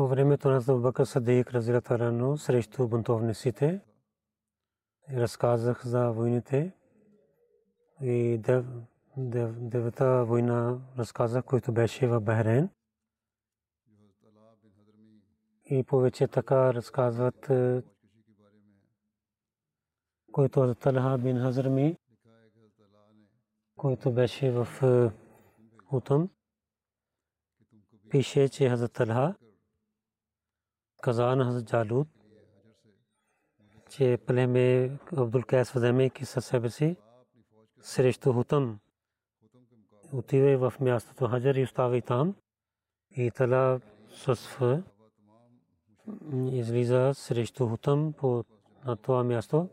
По времето на Абубакър Садик Разилатарано срещу бунтовниците разказах за войните и дев, дев, девета война разказах, който беше в Бахрейн. И повече така разказват, който е Талха бин Хазрами, който беше в Утъм. Пише, че Хазрат Талха каза на Хазрат Джалут, че племе Абдул Кайс вземайки със себе си срещу Хутъм. Отива в мястото Хаджар и остави там. И Тала Сусфа излиза срещу Хутъм по на това място.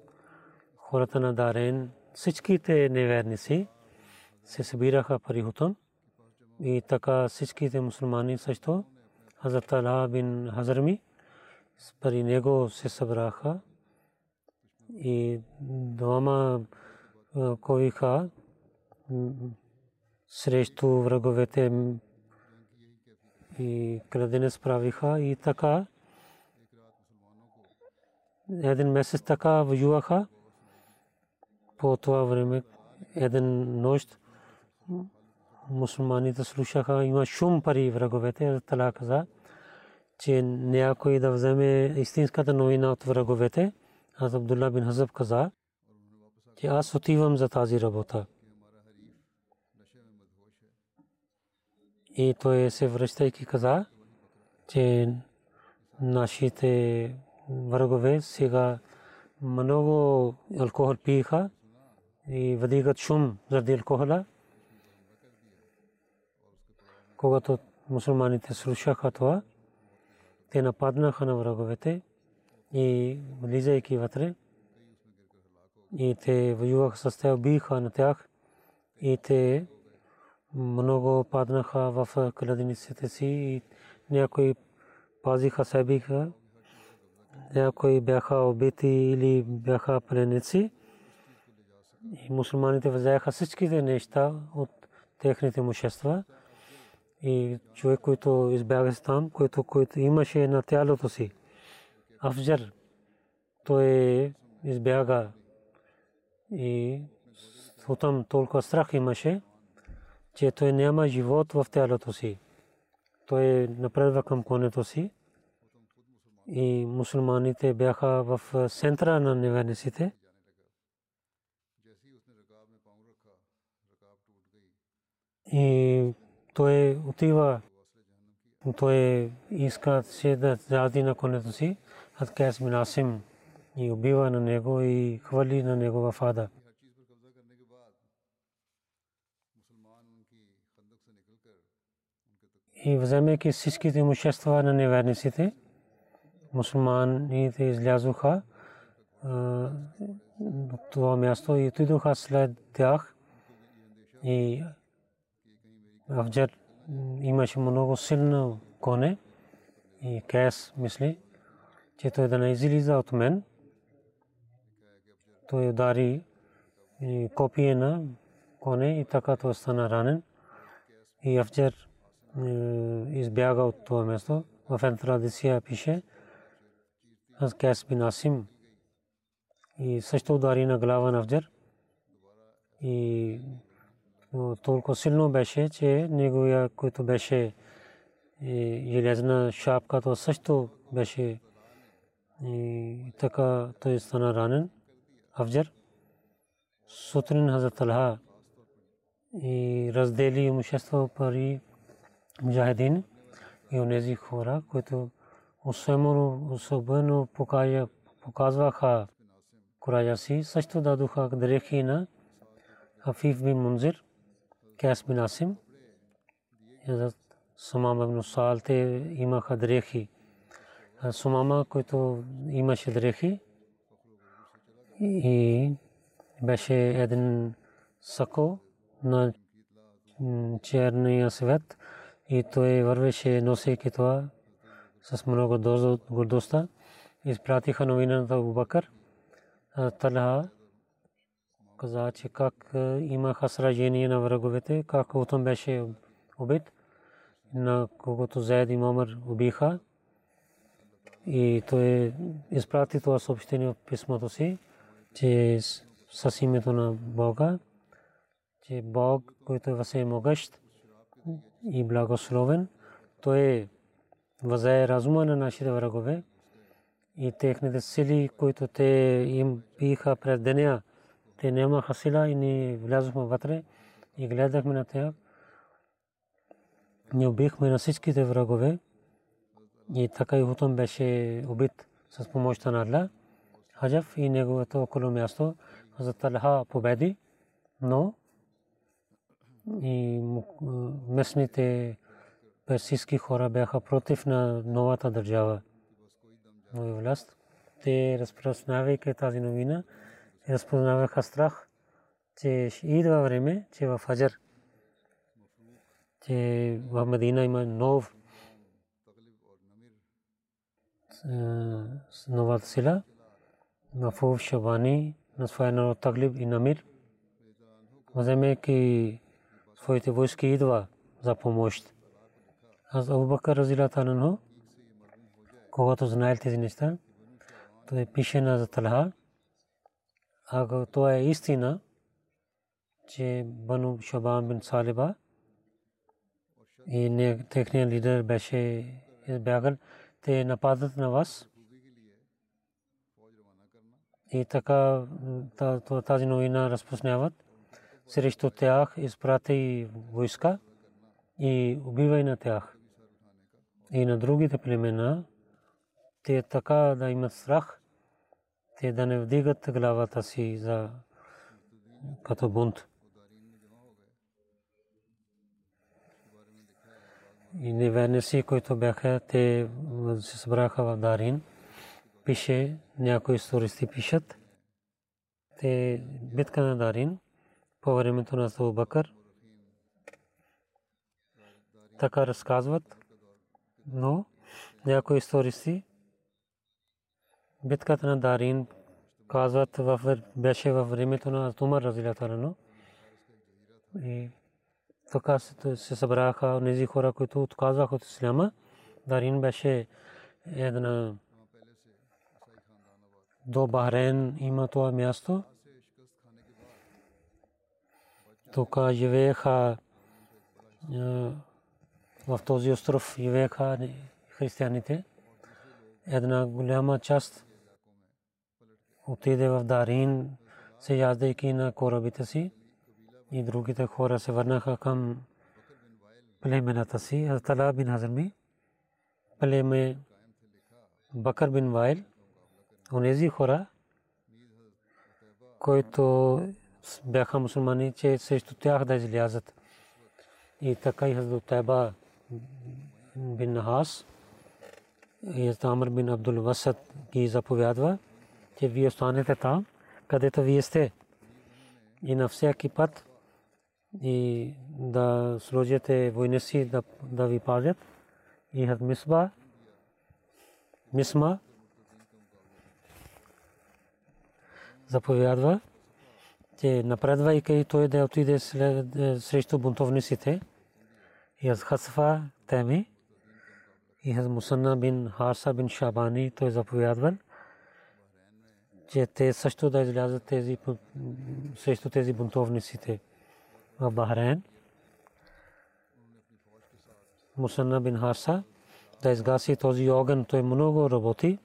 Хората на Дарен, всичките неверници се събираха при Хутъм. И така всичките мусулмани също. Хазрат Ала бин Хазрми при него се събраха. И двама ковиха срещу враговете и крадене справиха. И така един месец така воюваха. По това време един нощ мусулманите слушаха. Има шум пари враговете тала каза че някой да вземе истинската новина от враговете аз Абдулла бин Хазаб каза че аз отивам за тази работа и той се връщайки каза че нашите врагове сега много алкохол пиеха и въдигат шум заради алкохола. Когато мусулманите слушаха това, те нападнаха на враговете и влизайки вътре, и те воюваха с тях, биха на тях и те много паднаха в кладениците си и някои пазиха себиха, някои бяха убити или бяха пленници. И мусулманите взеха всичките неща от техните имущества. И човек, който избяга там, който, който имаше на тялото си, Афджар, той избяга и там толкова страх имаше, че той няма живот в тялото си. Той напредва към конето си и мусулманите бяха в центъра на неверниците. И той отива, той иска се да зади на конето си, от Кайс Минасим и убива на него и хвали на него в ада. И вземайки всичките имущества на неверниците, мусулманите излязоха от това място и отидоха след тях и Афджар имаше много силно коне и Кес мисли, че той да не излиза от мен. Той удари копие на коне и така той стана ранен. И Афджер избяга от това място. В една традиция пише, аз Кес бин Асим и също удари на глава на Афджер. И толкова силно беше, че неговия, който беше железна шапка, то също беше и така той стана ранен. Афджар. Сутрин Хазрат Талха и раздели имущество пари мужахедин и онези хора, които особено, особено показваха куража си, също дадоха дрехи на Хафиф бин Мунзир, Кяс бин Асим, Сумама бин Саал, те имаха дрехи. Сумама, който имаше дрехи и беше един сако на черния свет и той вървеше носейки това с много гордостта. Изпратиха новината Абу Бакър. Талха каза, че как имаха сражение на враговете, как Утам беше убит, на когото Заед и Момър убиха. И той изпрати това съобщение в писмото си, че с името на Бога, че Бог, който е всемогъщ и благословен, той възае разума на нашите врагове и техните сили, които те им биха през деня, те нямаха сила и ни влязохме вътре и гледахме на тях. Ние убихме на всичките врагове и така и Хутам беше убит с помощта на Аллах. Хаджав и неговото около място за Талха победи, но и местните персийски хора бяха против на новата държава, нова власт. Те разпространявайки тази новина, разпознаваха страх, че идва време, че в Хаджар, че в Медина има нов новата сила, Мафув Шабани, на своя народ Таглиб и Намир, вземайки своите войски идва за помощ. Аз Абу Бакър разила Тананхо, когато знаел тези неща, той пише на Заталха, ако това е истина, че Бану Шабан бин Салиба и техният лидер беше избягал, те нападат на вас. И така тази новина разпространяват. Срещу тях изпрати войска и убивай на тях. И на другите племена, те така да имат страх, те да не вдигат главата си за като бунт. И неверници, които бяха, те се събраха в Дарин. Пише, някои истористи пишат, те битка на Дарин по времето на Бакър. Така разказват, но някои истористи битката на Дарин казват беше във времето на Умар Разилатарано. И така се събраха тези хора, които отказваха от исляма. Дарин беше една до Бахрейн има това място. Тук живееха в този остров живееха християните. Една голяма част отиде в Дарин, се яздайки на корабите си и другите хора се върнаха към племената си. Хазтала бин Хазрми, племе Бакър бин Вайл, онези хора, които бяха мусулмани, че срещу тях да излязат. И така и Хазрат Тайба бин Нахас и Амр бин Абдул Васад ги заповядва, че вие останете там, където вие сте. И на всеки път и да сложите войни си да, да ви пазят. И Хад Мисба Мисма заповядва, че напредвайки той да отиде срещу бунтовниците и аз хасфа теми и аз Мусанна бин Харса бин Шабани той заповядвал, че те също да излязат тези срещу тези бунтовниците в Бахрейн. Мусанна бин Харса да изгаси този огън, той много работи.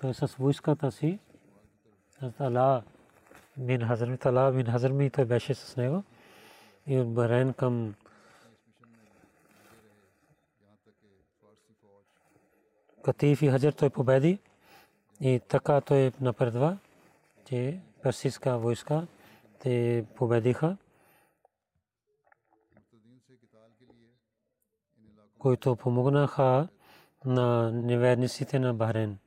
Той с войската си, Ала бин Хазрми, Тала бин Хазрми, той беше с него. И от Бахрейн към Катиф и Хаджар той победи и така той напредва, че персийска войска те победиха, които помогнаха на неверниците на Бахрейн.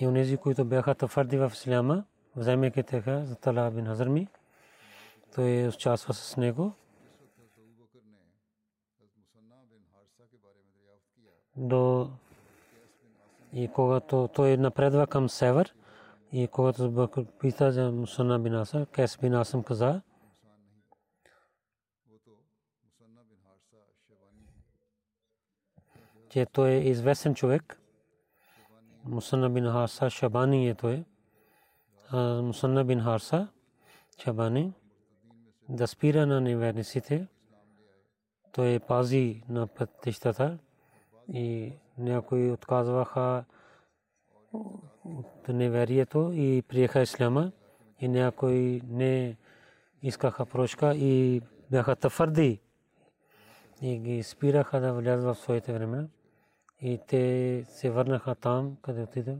И онези, които бяха твърди в Исляма, вземайки теха за Тала бин Хазрми, той участва с него. До и когато той напредва към север, и когато пита за Мусана бин Аса, Кес бин Асам каза, че той е известен човек. Мусанна бин Харса Шабани е той. Мусанна бин Харса Шабани да спира на неверниците. Той пази на пътищата и някои отказваха от неверието и приеха исляма и някои не искаха прошка и бяха твърди и ги спираха да влязат в своите времена и те се върнаха там, къде отиде.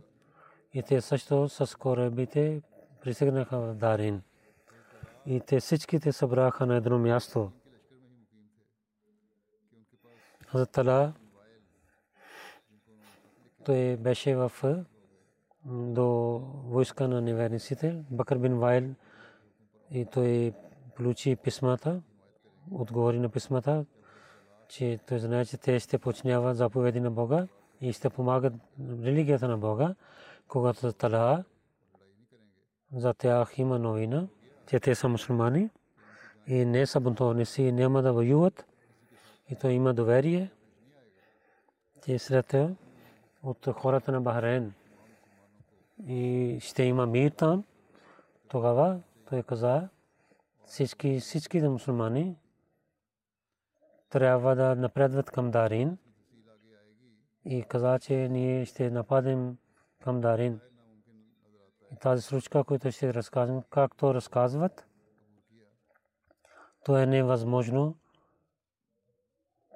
И те също с корабите пристигнаха в Дарин. И те всичките събраха на едно място. Хазрат той беше в до войска на неверниците. Бакър бин Вайл и той получи писмата, отговори на писмата, че той знае, че те ще починяват заповеди на Бога и ще помагат религията на Бога, когато Тала за тях има новина, че те са мусулмани и не са бунтовници няма да воюват. И той има доверие, че след от хората на Бахрейн и ще има мир там. Тогава той каза, всички, всички мусулмани трябва да напредват към Дарин и каза, че ние ще нападем към Дарин. И тази случка, която ще разказвам, както разказват, то е невъзможно,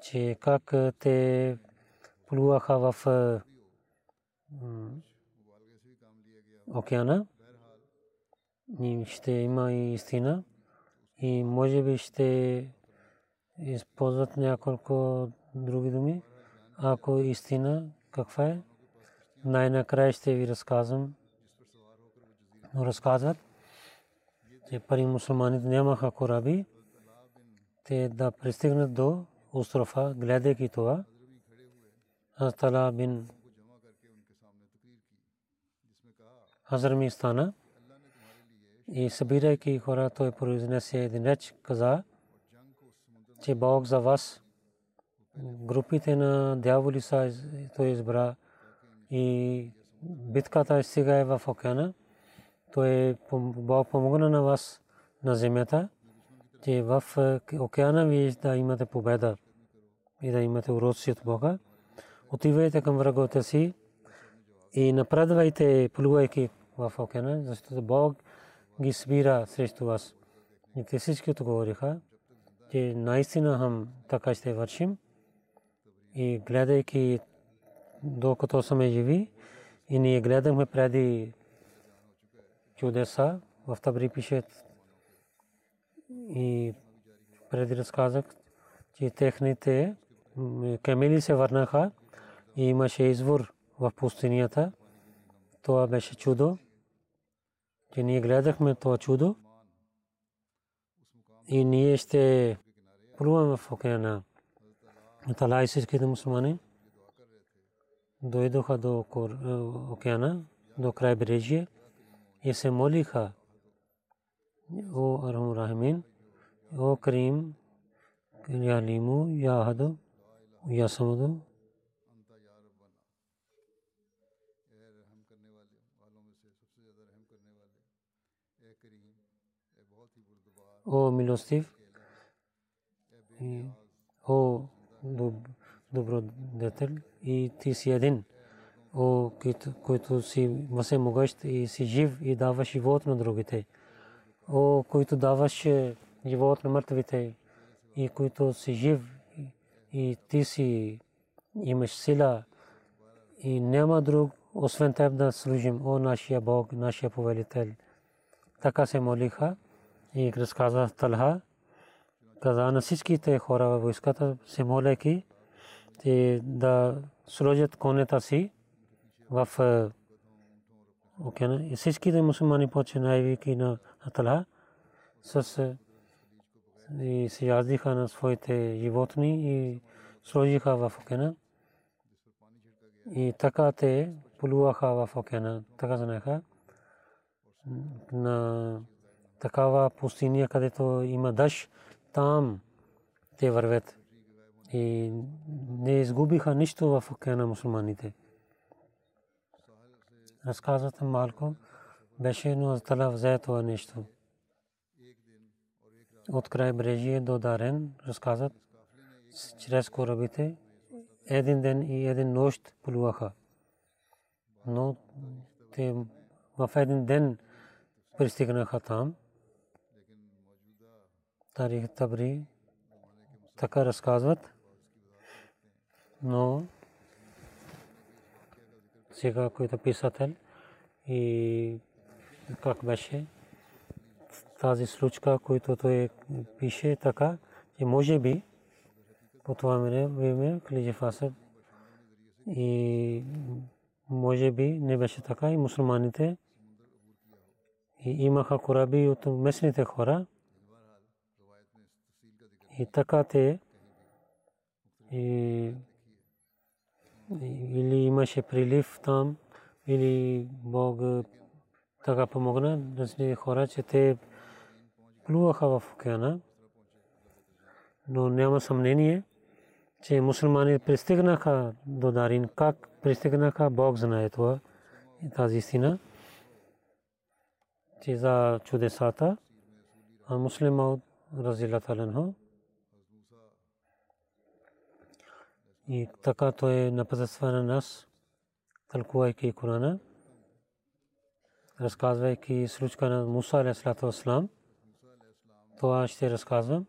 че как те плуваха в океана. Ще има и истина. И може би ще използват няколко други думи. Ако истина, каква е? Най-накрая ще ви разказвам. Но разказват, че пари мусулманите нямаха кораби. Те да пристигнат до острова, гледайки това. Хазтала бин Хазрами стана и събирайки хора, той произнесе един реч, каза, че Бог за вас групите на дяволи са той избра и битката сега е в океана. Той Бог помогна на вас на земята, че в океана ви да имате победа и да имате уроци от Бога. Отивайте към враговете си и напредвайте, плувайки в океана, защото Бог ги спира срещу вас. И те всички отговориха, че наистина хам така ще вършим. И гледайки докато сме живи, и ние гледаме преди чудеса, в Табри пише и преди разказах, че техните камели се върнаха и имаше извор в пустинята. Това беше чудо. Че ние гледахме това чудо. И ние ще плуваме в океана. Тала и всичките мусулмани. Дойдоха до океана, до край брежие и се молиха о Архам Рахимин, о Карим, Я Лиму, Я Ахаду, Я Самаду, о милостив, о добродетел. И ти си един, о който си всемогъщ и си жив и даваш живот на другите, о който даваш живот на мъртвите и който си жив и ти си имаш сила. И няма друг освен теб да служим, о нашия Бог, нашия повелител. Така се молиха и разказа Талха, каза на всичките хора във войската, се молеки, те да сложат конета си в океана. И всичките мусулмани починайвайки на Талха, с и се яздиха на своите животни и сложиха в океана. И така те плуваха в океана. Така знаеха на такава пустиня, където има дъжд, там те вървят. И не изгубиха нищо в океана мусулманите. Разказвате малко, беше но тала взе това нещо. От край брежие до Дарен разказват, чрез корабите, един ден и един нощ плуваха. Но те в един ден пристигнаха там. Тарих Табри така разказват. Но сега който писател и как беше тази случка, който той пише така, че може би по това време Калиджи Фасад и може би не беше така и мусулманите и имаха кораби от местните хора и така те или имаше прилив там, или Бог така помогна разни хора, че те плуваха в океана. Но няма съмнение, че мусулмани пристигнаха до Дарин. Как пристигнаха, Бог знае това тази истина. Че за чудесата, а муслима разилатален И така той е на нас, тълкувайки Корана, разказвайки случка на Муса алейхиссалату вассалам. Това ще разказвам.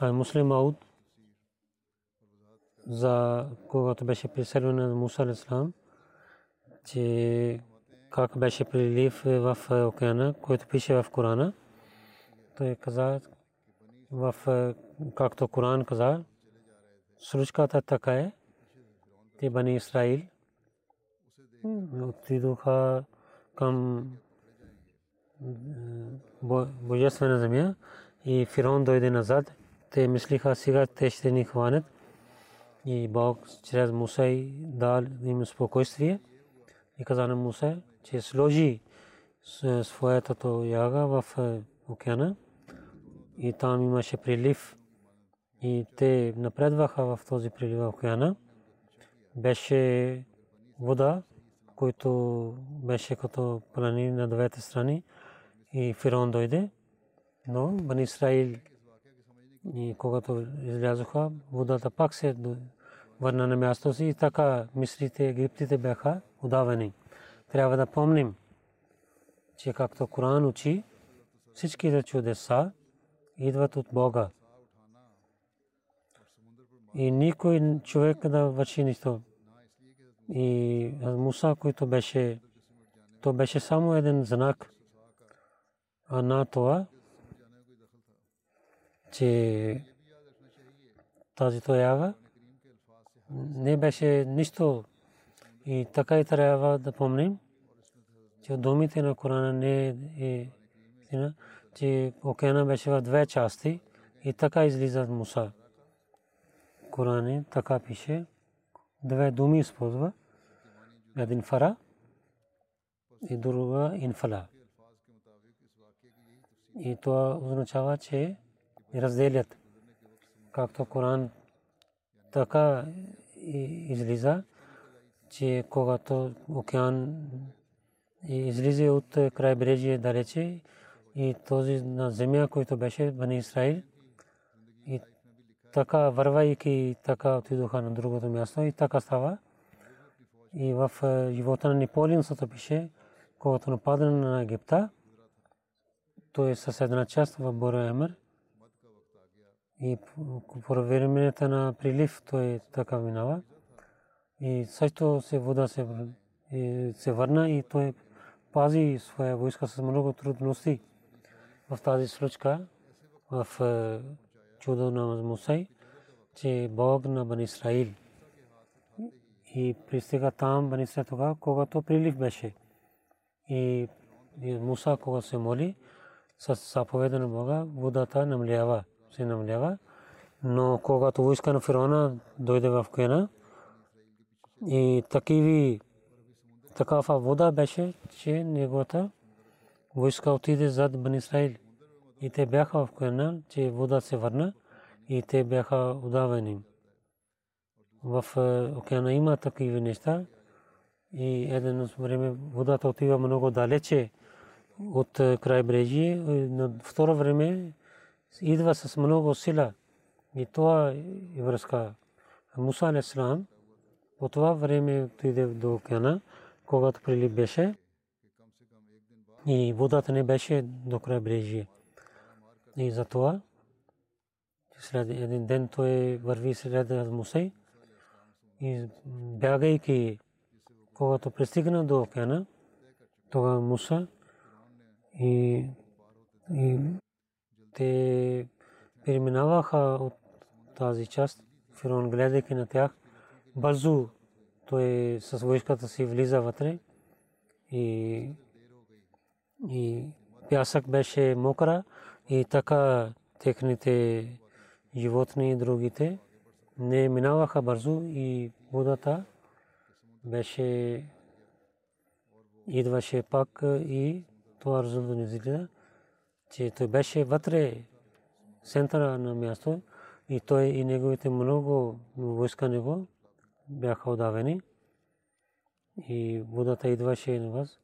А муслим Мауд за когато беше преселван на Муса алейхиссалам, че как беше прилив в океана, който пише в Корана. Той каза, в, както Коран каза, случката така е. Те Бани Исраил отидоха към божествена земя и Фирон дойде назад. Те мислиха сега те ще ни хванат. И Бог чрез Муса дал им спокойствие и каза на Муса, че сложи своето яга в океана и там имаше прилив и те напредваха в този прилив океана. Беше вода, който беше като плани на двете страни и Фирон дойде. Но Бани Исраил и когато излязоха, водата пак се върна на място си и така мислите, египтите бяха удавени. Трябва да помним, че както Коран учи, всичките чудеса идват от Бога и никой човек да върши нищо. И Муса, който беше, то беше само един знак, а на това, че тази тоява не беше нищо. И така и трябва да помним, че думите на Корана не е че океана беше в две части и така излиза Муса. Коране така пише, две думи използва. Един фара и друга инфала. И това означава, че разделят. Както Коран така излиза, че когато океан излиза от крайбрежие далече и този на земя, който беше Бани Израил, така вървайки, така отидоха на другото място и така става. И в живота на Неполин се пише, когато нападна на Египта, той е със една част в Бора Емер и по времето на прилив той така минава. И също се вода се, се върна и той пази своя войска с много трудности. В тази случка, в чудо на Мусай, че Бог на Бан Исраил и пристига там Бан Исраил тогава, когато прилив беше. И Муса, когато се моли, с заповеда на Бога, водата намлява, се намлява. Но когато войска на Фараона дойде в Куена, и такиви такава вода беше, че неговата войска отиде зад Бан Исраил. И те бяха в Куена, че вода се върна и те бяха удавени. В океана има такива неща и едно време водата отива много далече от крайбрежие. На второ време идва с много сила. И това е връзка. Муса алейхиссалам по това време отиде до океана, когато прилив беше и водата не беше до крайбрежие. И затова след един ден той върви след Мусей и бягайки, когато пристигна до океана, тогава Муса и, и те преминаваха от тази част. Фирон гледайки на тях, бързо той с войската си влиза вътре и, и пясък беше мокра и така техните животни и другите не минаваха бързо и водата беше идваше пак и това изгледа, че той беше вътре центъра на място и той и неговите много войска него бяха удавени и водата идваше на вас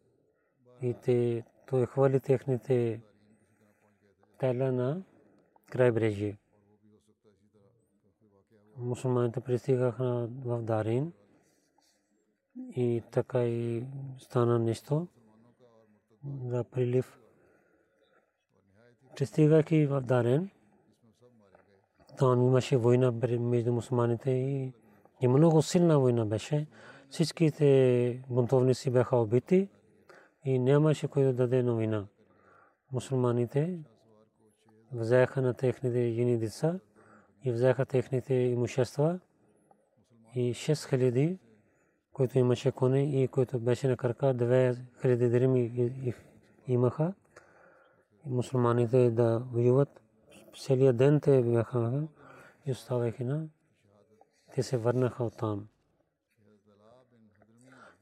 и те той хвали техните тела на крайбрежие. Мусулманите пристигаха в Дарин и така и стана нещо за прилив. Пристигайки в Дарин, там имаше война между мусулманите и и много силна война беше. Всичките бунтовници бяха убити и нямаше кой да даде новина. Мусулманите взеха на техните жени деца и взеха техните имущества и 6000, които имаше коне и които беше на крака, 2000 дрими имаха. Мусулманите да воюват. Целият ден те бяха и оставаха на те се върнаха от там.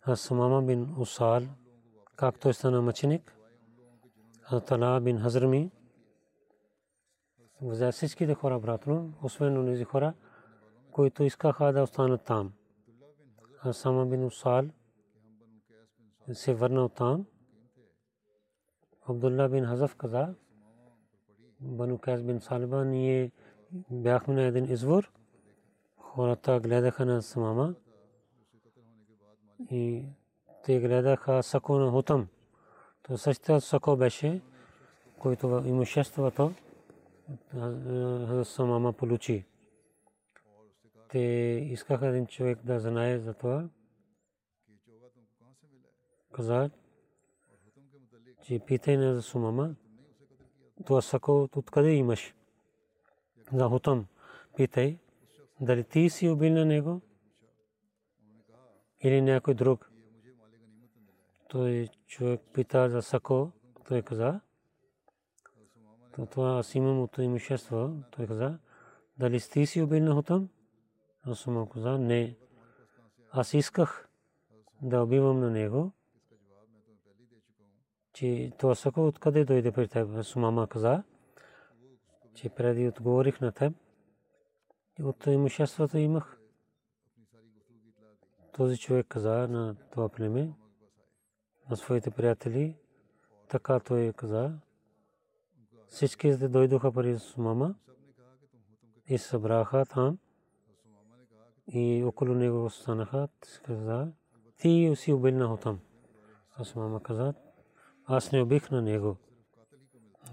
Асмама бин Усал, както е стана мъченик, Тала бин Хазрами, взе всичките хора обратно, освен тези хора, които искаха да останат там. Асама бин Усал се върна от там. Абдулла бин Хазаф каза, Бану Кайс бин Салба, ние бяхме на един извор, хората гледаха на самама и те гледаха сако на хутам. То същата сако беше, който имуществото самама получи. Те искаха един човек да знае за това. Каза, че питай на за сумама, това сако откъде имаш? За хутам. Питай дали ти си убил на него или някой друг. Той човек пита за сако, той каза. То това аз имам от имущество, той каза. Дали ти си убил на Хутам? Аз съм каза, не. аз исках да убивам на него, че то сако откъде дойде при теб. Сумама каза, че преди отговорих на теб. От имуществото имах. Този човек каза на това племе, на своите приятели, така той каза. Всички дойдоха при Сумама и събраха там и около него останаха. Каза, ти си убил на там. А Сумама каза, аз не убих на него.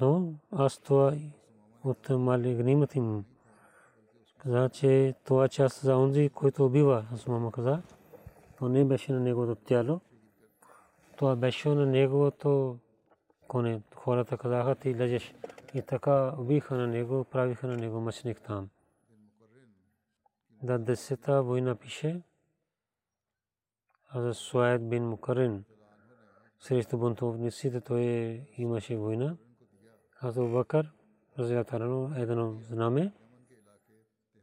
Но аз това от мали гнимат им. Каза, че това част за онзи, който убива. Аз мама каза, то не беше на неговото тяло. Това беше на неговото коне. Хората казаха, ти лежеш. И така убиха на него, правиха на него мъчник там. Да десета война пише. Аз Суайд бин Мукарин срещу бунтовниците той имаше война. Аз Бакър, разятарано едно знаме,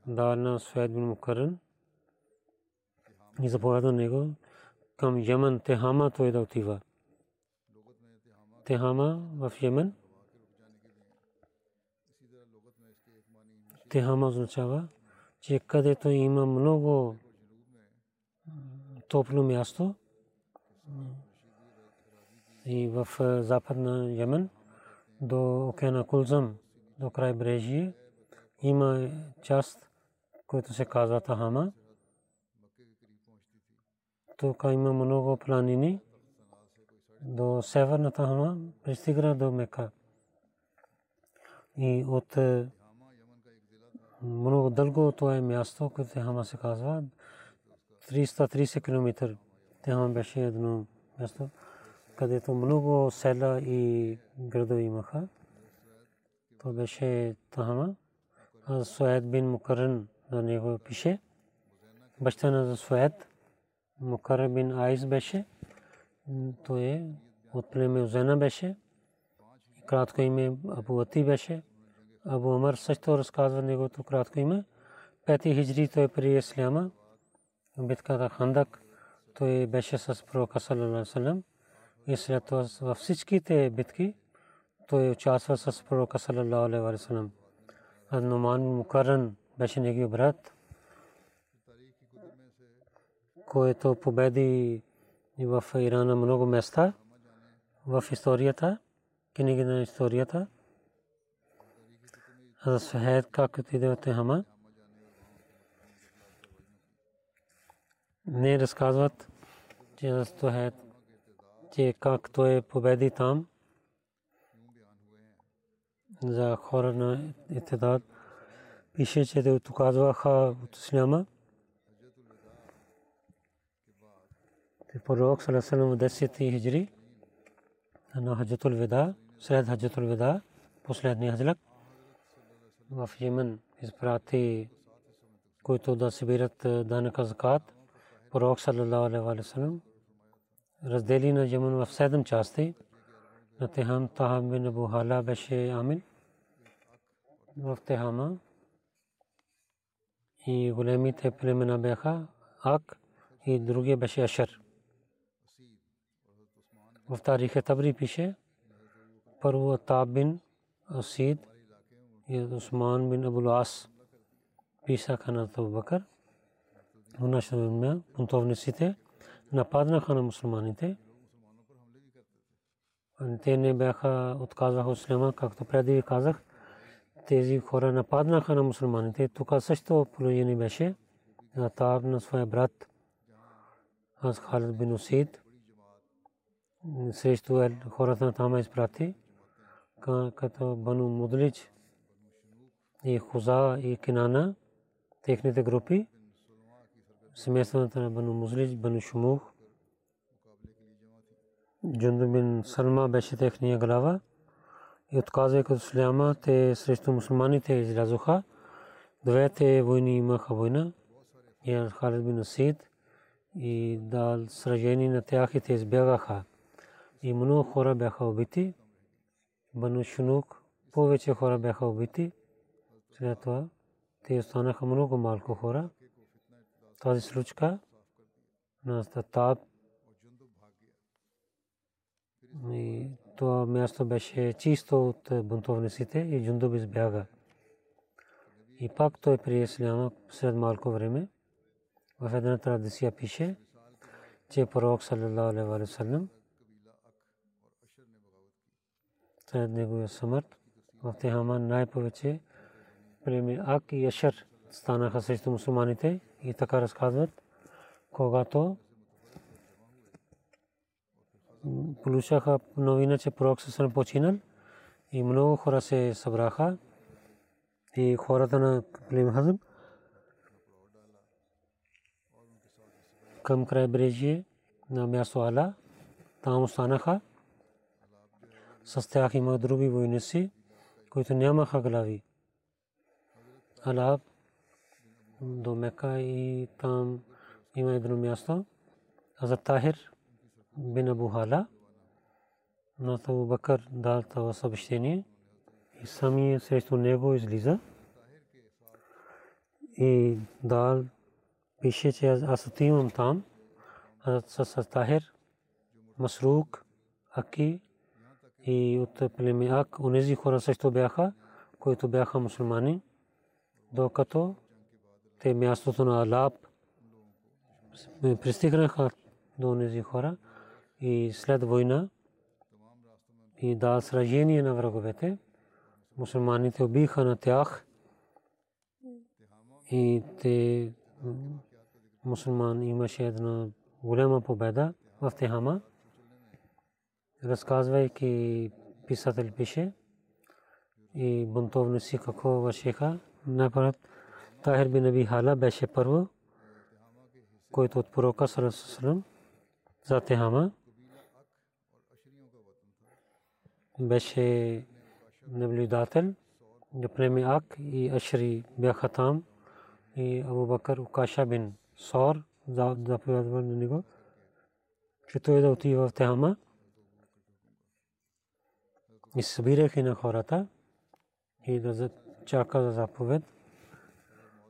дава на Суайд бин Мукарин и заповяда него към Йемен, Техама той да отива. Техама в Йемен. Техама означава, че където има много топло място, и в западна Йемен до океана Кулзам, до край брежие, има част, който се казва Тахама. Тук има много планини. До северна Тахама пристигна до Мека. И от много дълго това е място, което Тахама се казва. 330 км. Тахама беше едно място където много села и градове имаха. То беше Тахама. А Суед бин Мукарен на него пише. Баща на Суед, Мукар бин Айс беше. Той е от племе Узена беше. Кратко име Абу Ати беше. Абу Амар също разказва неговото кратко име. Пети хиджри той при Исляма. Битката Хандак. Той беше с пророка саллалаху алейhi и след това във всичките битки той участва с пророка саллалаху алейхи ва саллям. Нуман Мукарран беше неговия брат, който победи в Ирана много места в историята, книги на историята. За Сухайд как отиде от Хама. Не разказват, че за Сухайд че как той победи там за хора на Итидад. Пише, че те отказваха от Исляма. Пророк Салесалам в 10 хиджри на Хаджатул Вида, след Хаджатул Вида, последния хаджлак, в Йемен изпрати, които да събират данъка закат. Пророк Салалаху алейхи ва саллям раздели на Йемен в седем части. На Техам Тахам бин Абу Хала беше амин в Техама. И големите племена бяха Ак и другия беше Ашер. В тарихе Табри пише първо Таб бин Асид и Усман бин Абул Ас писаха на Бакър. Унашна бунтовниците нападнаха на мусулманите. Те не бяха отказаха ислама, както преди ви казах. Тези хора нападнаха на мусулманите. Тук също положение беше. Атаб на своя брат аз Халид бин Усид срещу хората на Тама изпрати като Бану Мудлич и Хуза и Кинана техните групи семейството на Бану Музлич, Бану Шумух. Джунду бин Салма беше техния глава и отказаха от Сляма, те срещу мусулманите излязоха. Двете войни имаха война. И Халид бин Асид и дал сражение на тях и те избягаха. И много хора бяха убити. Бану Шунук, повече хора бяха убити. След това те останаха много малко хора тази случка на Татаб. И това място беше чисто от бунтовниците и Джундуб избяга. И пак той прие исляма след малко време. В една традиция пише, че пророк саллалаху алейхи ва саллям след неговия смърт в Техаман най-повече племе Ак и Ашер станаха срещу мусулманите и така разказват, когато получаха новина, че пророк Сасан починал и много хора се събраха и хората на племе Хазм към крайбрежие на място Ала, там останаха. С тях има други войници, които нямаха глави. Алаб до Мека и там има едно място. Азат Тахир бин Абу Хала на Абу Бакър дал това съобщение и сами срещу него излиза и дал пише, че аз отивам там с Тахир, Масрук, Аки и от племе Ак, онези хора също бяха, които бяха мусулмани, докато те мястото на Алаб пристигнаха до онези хора и след война и да сражение на враговете, мусулманите убиха на тях и те мусулман имаше една голяма победа в Техама. Разказвайки писател пише и бунтовници какво вършиха. Напред Тахир бин Аби Хала беше първо, който от пророка Салам за Техама беше наблюдател. Племе Ак и Ашри бяха там и Абу Бакър Укаша бин Сор заповядва на него, че той да отива в Техама и събираха на хората и да чака за заповед.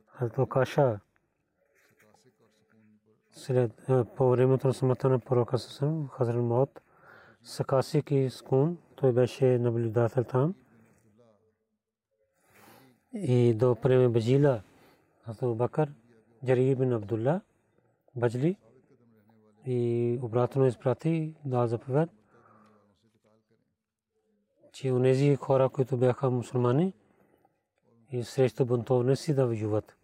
Хазрат Укаша след по времето на смъртта на пророка Сасам, Хазрат Мот, Сакасик и Скун, той беше наблюдател там. И до време Бажила, Хазрат Бакър, Джарир бин Абдулла, Бажли и обратно изпрати да заповед, че онези хора, които бяха мусулмани и срещу бунтовници да воюват.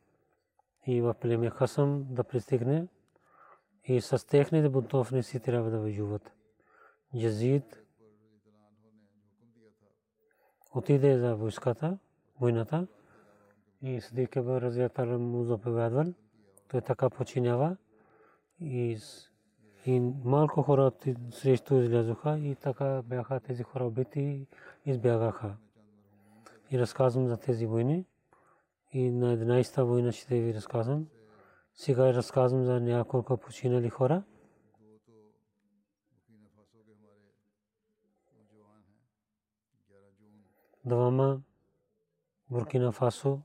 И в племе Хасам да пристигне и с техните бунтовници трябва да воюват. Язид отиде за войската, войната и Садик Абар Разиятар му заповядвал. Той така починява и малко хора срещу излязоха и така бяха тези хора убити и избягаха. И разказвам за тези войни. И на 11-та война ще ви разказвам. Сега разказвам за няколко починали хора. Двама Буркина Фасо,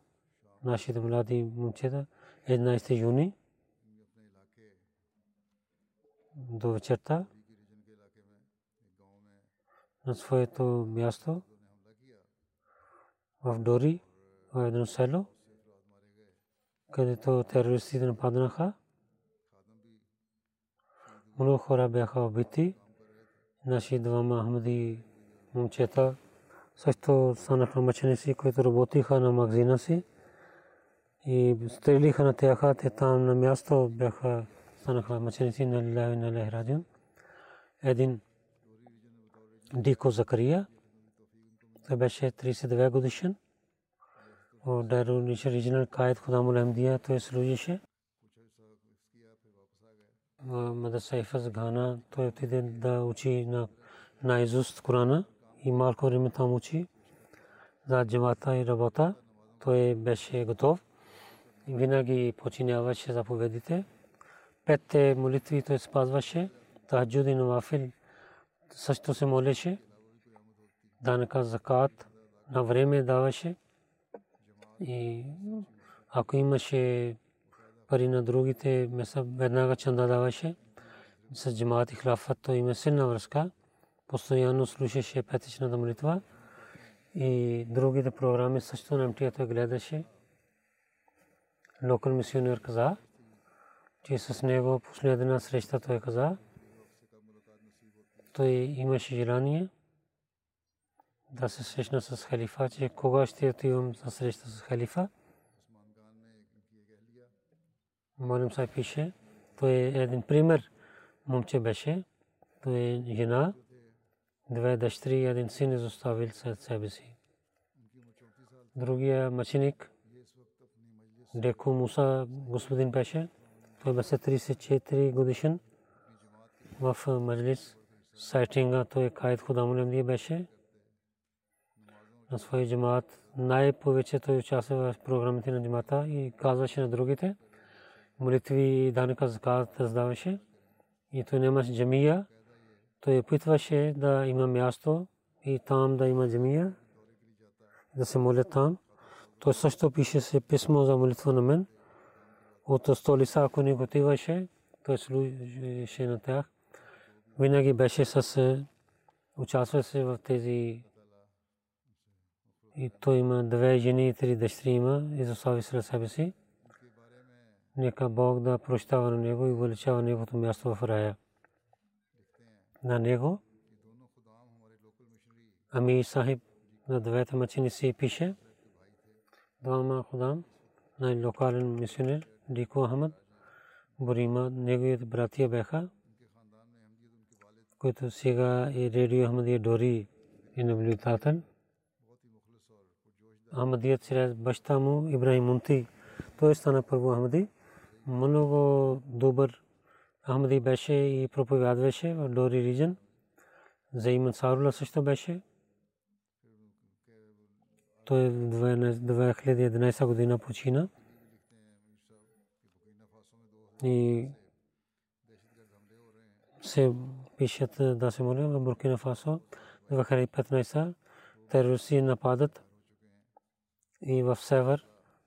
нашите млади момчета, 11 юни до вечерта на своето място в Дори, в едно село, където терористите нападнаха. Много хора бяха убити. Наши двама Ахмади момчета също станаха мъченици, които работиха на магазина си и стрелиха на тях, те там на място бяха станаха мъченици на Лилави на Лехрадион. Един Дико Закария, той беше 32 годишен. от Дару Ниша Регионал Кайд Худамул Ахмдия той служише. Мадраса Ифаз Гана той отиде да учи на наизуст Корана и малко време там учи за джамата и работа. Той беше готов. Винаги починяваше заповедите петте молитви той спазваше, тахаджуд и навафил също се молеше, данъка закат на време даваше и ако имаше пари на другите места, веднага чанда даваше. С джамаат и хлафът той има силна връзка. Постоянно слушаше петичната молитва и другите програми също на МТА гледаше. Локал мисионер каза, че с него последна среща той каза, той имаше желание да се срещна с халифа, че кога ще отивам за среща с халифа. Молим се пише, той е един пример момче беше, той е жена, две дъщери и един син изоставил след себе си. Другия мъченик, Деко Муса господин беше, той беше 34 годишен в Маджлис. Сайтинга той Кайд Худамулем беше на своя джамаат. Най-повече той участва в програмите на джамата и казваше на другите. Молитви и данъка закат раздаваше. И той нямаше джамия. Той опитваше да има място и там да има джамия. Да се моля там. Той също пише се писмо за молитва на мен. От столица, ако не готиваше, той служеше на тях. Винаги беше с участваше в тези и той има две жени и три дъщери има и застави сред себе си. Нека Бог да прощава на него и увеличава неговото място в рая. На него Ами Сахиб на двете мъчени си пише двама худам на локален мисионер Дико Ахмад Бурима неговите братия бяха които сега и Радио Ахмадия Дори и наблюдател Ахмадият чрез баща му Ибрахим Мунти. Той стана първо Ахмади. Много добър Ахмади беше и проповядваше в Дори регион. За Иман Сарула също беше. Той в 2011 година почина. И се пишат да се моля в Буркина Фасо. В 2015 терористи нападат и в север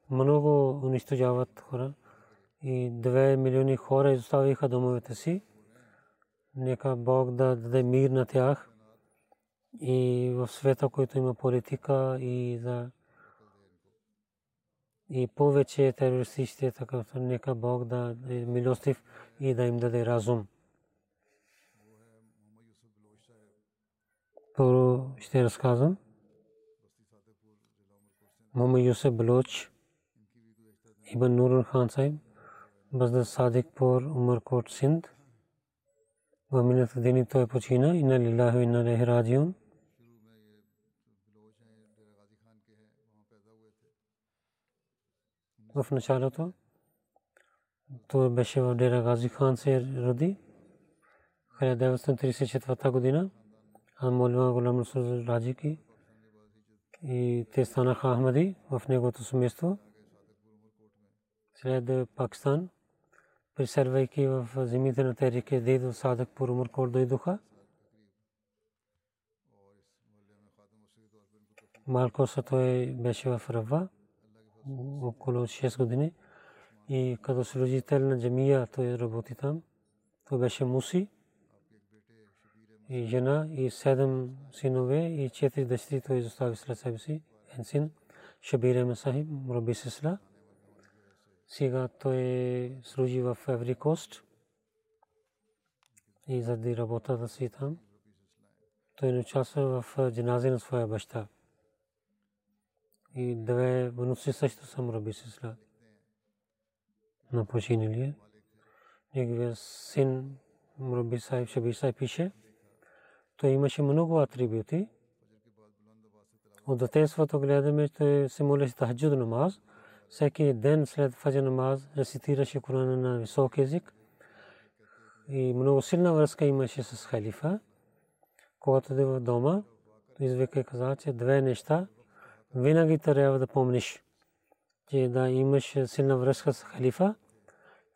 много унищожават хора и 2 милиони хора изоставиха домовете си. Нека Бог да даде мир на тях и в света, който има политика и за и повече терористи ще така, нека Бог да е милостив и да им даде разум. Първо ще разказвам. Мама Юсеф Балоч, Ибн Нурул Хан Сайб, Баздар Садикпур, Умаркот, Синд. В миналата дни той почина. Инна лилахи и инна лехи раджиун. В началото той беше в Дера Гази Хан се роди. 1934 година. А Молва Голям Расул Раджи ки и те станаха Ахмади в неговото семейство. След Пакистан, преселвайки в земите на Терике, Дейдо Садък по Умаркор дойдоха. Малко са той беше в Рава, около 6 години. И като служител на джамия той работи там. Той беше муси и жена и седем синове и четири дъщери той изостави след себе си. Един син, Шабир Ахмед Сахиб, Мураби Сисла. Сега той служи в Еври Кост и заради работата си там. Той не участва в джанази на своя баща. И две внуци също са Мураби Сисла. На починали. Неговия син Мураби Сахиб Шабир Сахиб пише – той имаше много атрибути. От детенството гледаме, че се молеше тахаджуд намаз. Всеки ден след фаджа намаз рецитираше Корана на висок език. И много силна връзка имаше с халифа. Когато е в дома, извика и каза, че две неща винаги трябва да помниш. Че да имаш силна връзка с халифа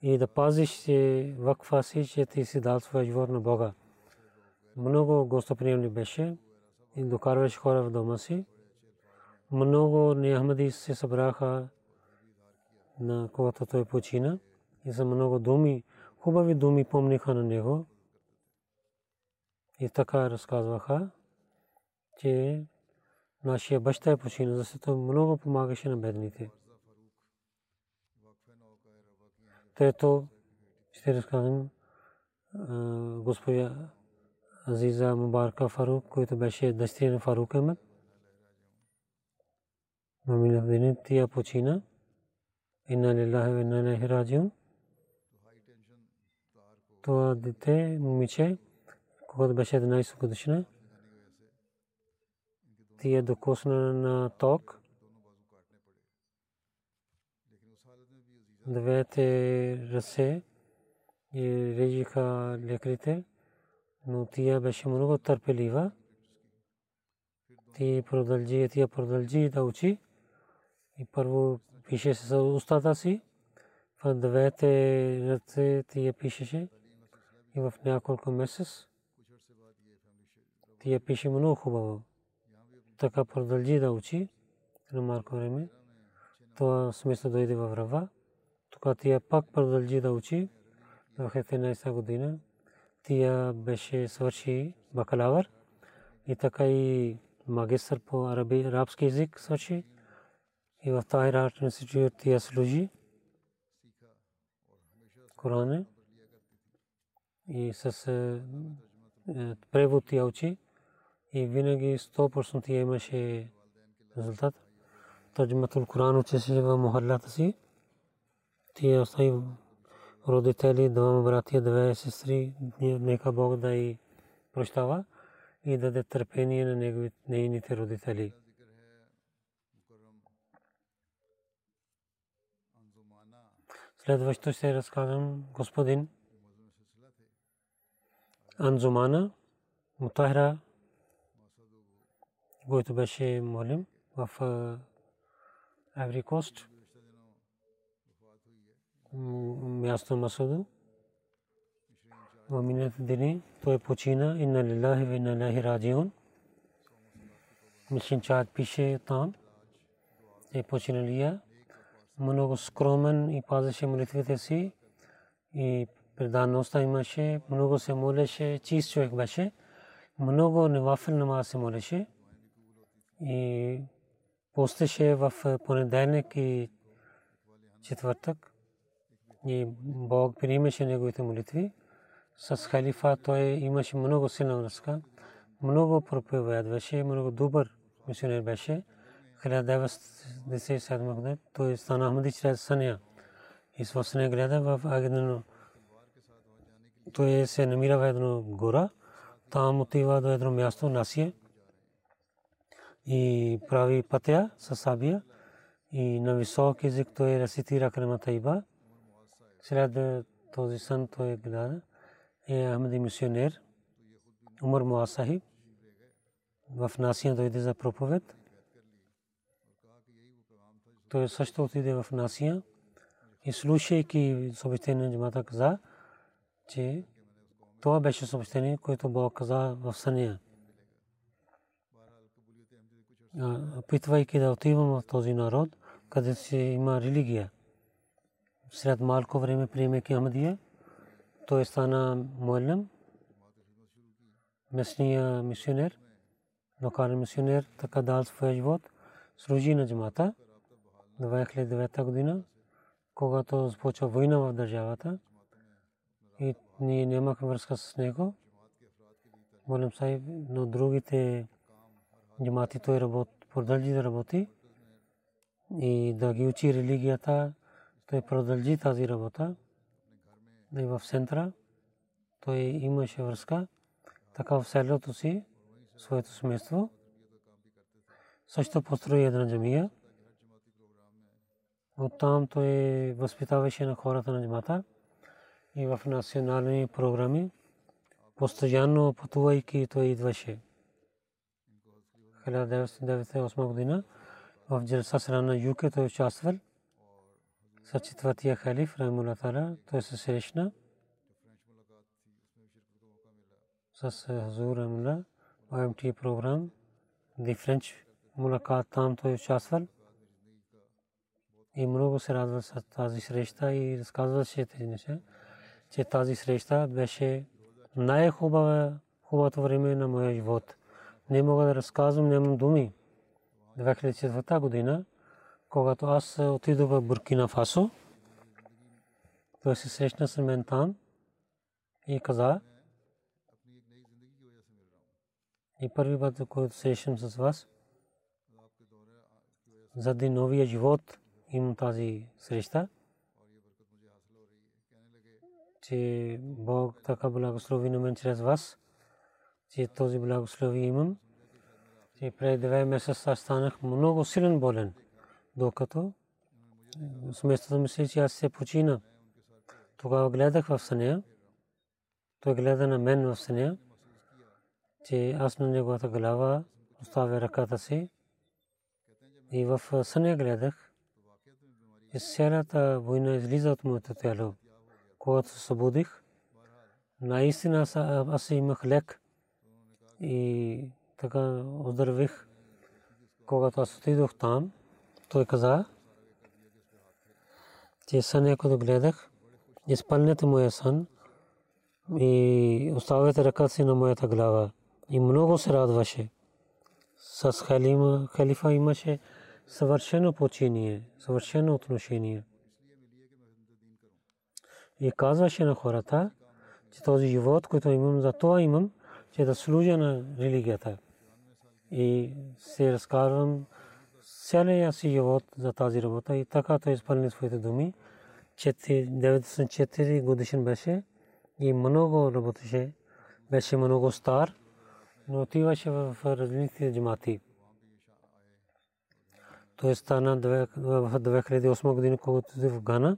и да пазиш вакфа си, че ти си дал своя живот на Бога много гостоприемни беше и докарваше хора в дома си. Много неахмади се събраха на когато той почина. и за много думи, хубави думи помниха на него. И така разказваха, че нашия баща е почина, защото много помагаше на бедните. Трето, ще разказвам госпожа Азиза Мубарка Фарук, който беше дъщеря на Фарук Ахмед. Мамина Дини тия почина. Инна лилахи ва инна илайхи. Това дете, момиче, когато беше 11 годишна, тия докосна на ток. Двете ръце и режиха лекарите, но тия беше много търпелива. Ти продължи, тия продължи да учи. И първо пишеше с устата си, в двете ръце тия пишеше и в няколко месец тия пише много хубаво. Така продължи да учи на малко време. Това смисъл дойде в Рава. Тук тия пак продължи да учи в 11 година. Тия беше свърши бакалавър и така и магистър по арабски език свърши и в Tahir Art Institute тия служи Коране и с превод тия учи и винаги 100% тия имаше резултат. Таджматул Коран учеше в мухаллата си. Тия остави родители, двама братия, две сестри, нека Бог да и прощава и да даде търпение на нейните родители. Следващо ще разказвам господин Анзумана Мутахра, който беше молим в Айври Кост, място Масуду. В миналите дни той почина инна лилахи ва инна илайхи раджиун. Мишин Чад пише там, е починалия много скромен и пазеше молитвите си и предаността имаше, много се молеше, чист човек беше, много невафил намаз се молеше и постеше в понеделник и четвъртък и Бог приемаше неговите молитви. С халифа той имаше много силна връзка, много проповядваше, много добър мисионер беше. 1997 година той стана Ахмади чрез съня. И с съня гледа в Агнено. Той се намира в едно гора. Там отива до едно място, Насие. И прави пътя с сабия. И на висок език той рецитира кремата Иба. След този сън той гледа. Е Ахмади мисионер. Умар Муасахиб. В Насия дойде за проповед той също отиде в Насия и слушайки съобщение на джамата каза, че това беше съобщение, което Бог каза в съня. Опитвайки да отивам в този народ, където има религия. След малко време приемайки Ахмадия, той стана муалим, местния мисионер, локален мисионер, така дал своя живот, служи на джамата. 2009 година, когато започва война в държавата и ние нямахме връзка с него. Молим Сайб, но другите джамати той работи, продължи да работи и да ги учи религията. Той продължи тази работа. И в центъра той имаше връзка. Така в селото си, своето семейство. Също построи една джамия. Оттам той възпитаваше на хората на джамата и в национални програми. Постоянно пътувайки той идваше. 1998 година в Джелса Срана Юке той участвал с четвъртия халиф Раймула Тала. Той се срещна с Хазур Раймула ОМТ програм. The French мулакат там той участвал. и много се радва с тази среща и разказваше тези неща, че тази среща беше най-хубава хубавото време на моя живот. Не мога да разказвам, нямам думи. 2004 година, когато аз отидох в Буркина Фасо, той се срещна с мен там и каза, и първи път, който срещам с вас, заради новия живот имам тази среща, че Бог така благослови на мен чрез вас, че този благослови имам, че преди две месеца станах много силен болен, докато сместата ми се, че аз се почина. Тогава гледах в съня, той гледа на мен в съня, че аз на неговата глава оставя ръката си и в съня гледах, и цялата война излиза от моето тяло. Когато се събудих, наистина аз имах лек и така оздравих. Когато аз отидох там, той каза, че съня, който гледах, изпълнете моя сън и оставете ръката си на моята глава. И много се радваше. С халима, халифа имаше съвършено починие, съвършено отношение. И казваше на хората, че този живот, който имам, за това имам, че да служа на религията. И се разказвам целия си живот за тази работа и така той изпълни своите думи. 94 годишен беше и много работеше. Беше много стар, но отиваше в различните джамати. Той стана в 2008 година, когато в Гана.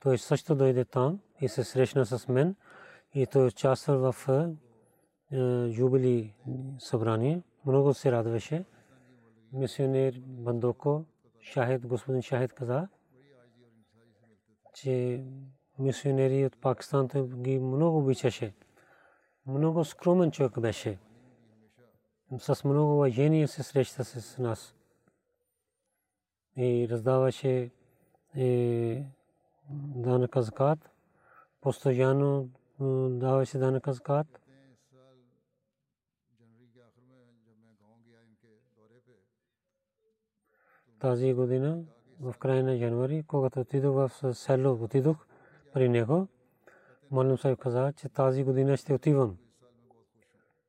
Той също дойде там и се срещна с мен и той участва в юбили събрание. Много се радваше. Мисионер Бандоко, Шахид, господин Шахид каза, че мисионери от Пакистан ги много обичаше. Много скромен човек беше. С много уважение се среща с нас и раздаваше данъка закат. Постоянно даваше данъка закат. Тази година, в края на януари, когато отидох в село, отидох при него, Молим Сайб каза, че тази година ще отивам.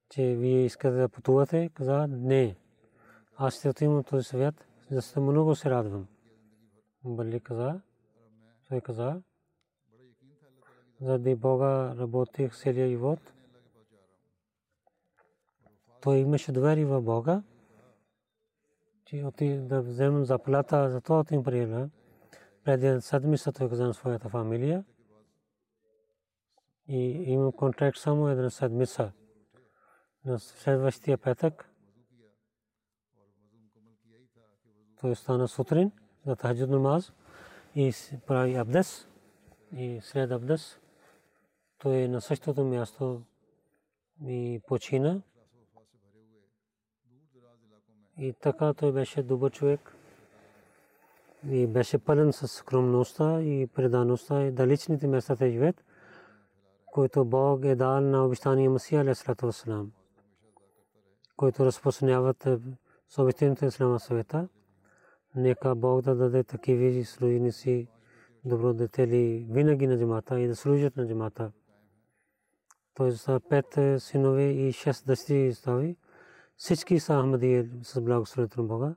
Че вие искате да пътувате, каза, не. Аз ще отивам в този свят за много се радвам. Бали каза, той каза, заради Бога работих целия живот. Той имаше доверие в Бога, че оти да вземем заплата, за това им приема. Преди седмица той каза на своята фамилия и имам контракт само една седмица. На следващия петък той стана сутрин за тахаджуд намаз и прави абдес и след абдес той е на същото място и почина. И така той беше добър човек и беше пълен с скромността и предаността и далечните места те живеят, които Бог е дал на обещания Масия, алейхиссалату които разпространяват съобщението на Ислама света. Нека Бог да даде такива служеници, добродетели винаги на джамата и да служат на джамата. Той са пет синове и шест дъщери стави. Всички са Ахмади с благословението на Бога.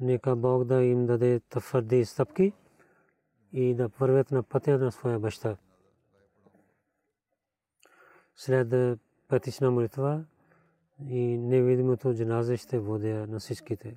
Нека Бог да им даде твърди стъпки и да вървят на пътя на своя баща. След петична молитва и невидимото джаназе ще водя на всичките.